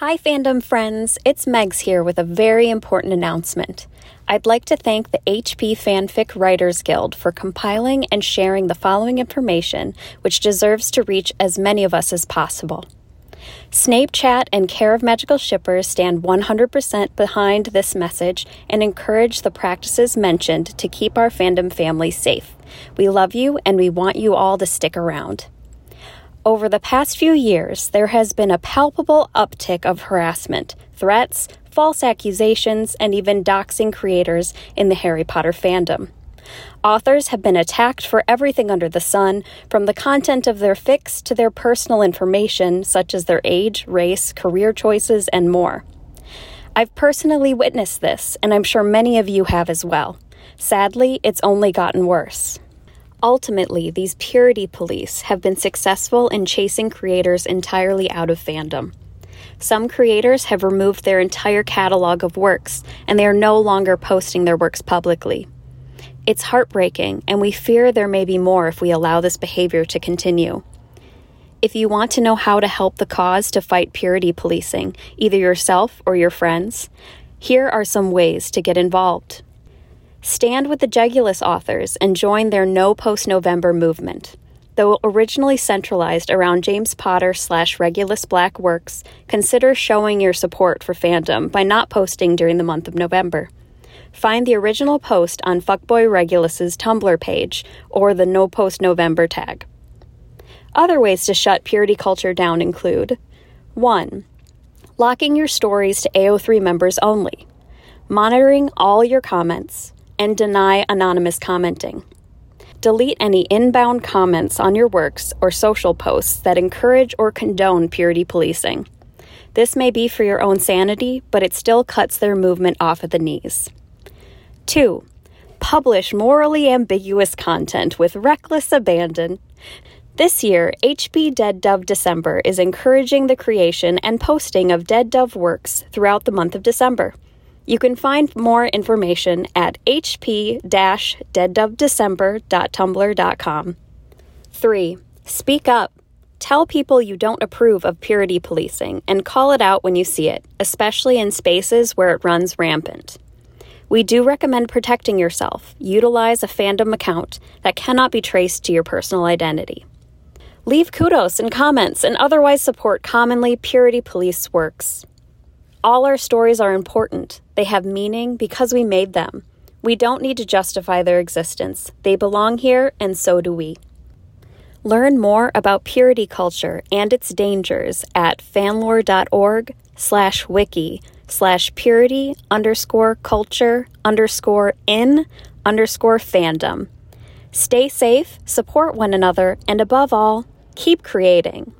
Hi, fandom friends. It's Megs here with a very important announcement. I'd like to thank the HP Fanfic Writers Guild for compiling and sharing the following information, which deserves to reach as many of us as possible. Snape Chat and Care of Magical Shippers stand 100% behind this message and encourage the practices mentioned to keep our fandom family safe. We love you and we want you all to stick around. Over the past few years, there has been a palpable uptick of harassment, threats, false accusations, and even doxing creators in the Harry Potter fandom. Authors have been attacked for everything under the sun, from the content of their fics to their personal information, such as their age, race, career choices, and more. I've personally witnessed this, and I'm sure many of you have as well. Sadly, it's only gotten worse. Ultimately, these purity police have been successful in chasing creators entirely out of fandom. Some creators have removed their entire catalog of works, and they are no longer posting their works publicly. It's heartbreaking, and we fear there may be more if we allow this behavior to continue. If you want to know how to help the cause to fight purity policing, either yourself or your friends, here are some ways to get involved. Stand with the Jegulus authors and join their No Post November movement. Though originally centralized around James Potter slash Regulus Black works, consider showing your support for fandom by not posting during the month of November. Find the original post on Fuckboy Regulus's Tumblr page or the No Post November tag. Other ways to shut purity culture down include 1. Locking your stories to AO3 members only, monitoring all your comments, and deny anonymous commenting. Delete any inbound comments on your works or social posts that encourage or condone purity policing. This may be for your own sanity, but it still cuts their movement off at the knees. 2. Publish morally ambiguous content with reckless abandon. This year, HP Dead Dove December is encouraging the creation and posting of Dead Dove works throughout the month of December. You can find more information at hp-deaddovedecember.tumblr.com. 3. Speak up. Tell people you don't approve of purity policing and call it out when you see it, especially in spaces where it runs rampant. We do recommend protecting yourself. Utilize a fandom account that cannot be traced to your personal identity. Leave kudos and comments and otherwise support commonly purity police works. All our stories are important. They have meaning because we made them. We don't need to justify their existence. They belong here, and so do we. Learn more about purity culture and its dangers at fanlore.org slash wiki slash purity underscore culture underscore in underscore fandom. Stay safe, support one another, and above all, keep creating.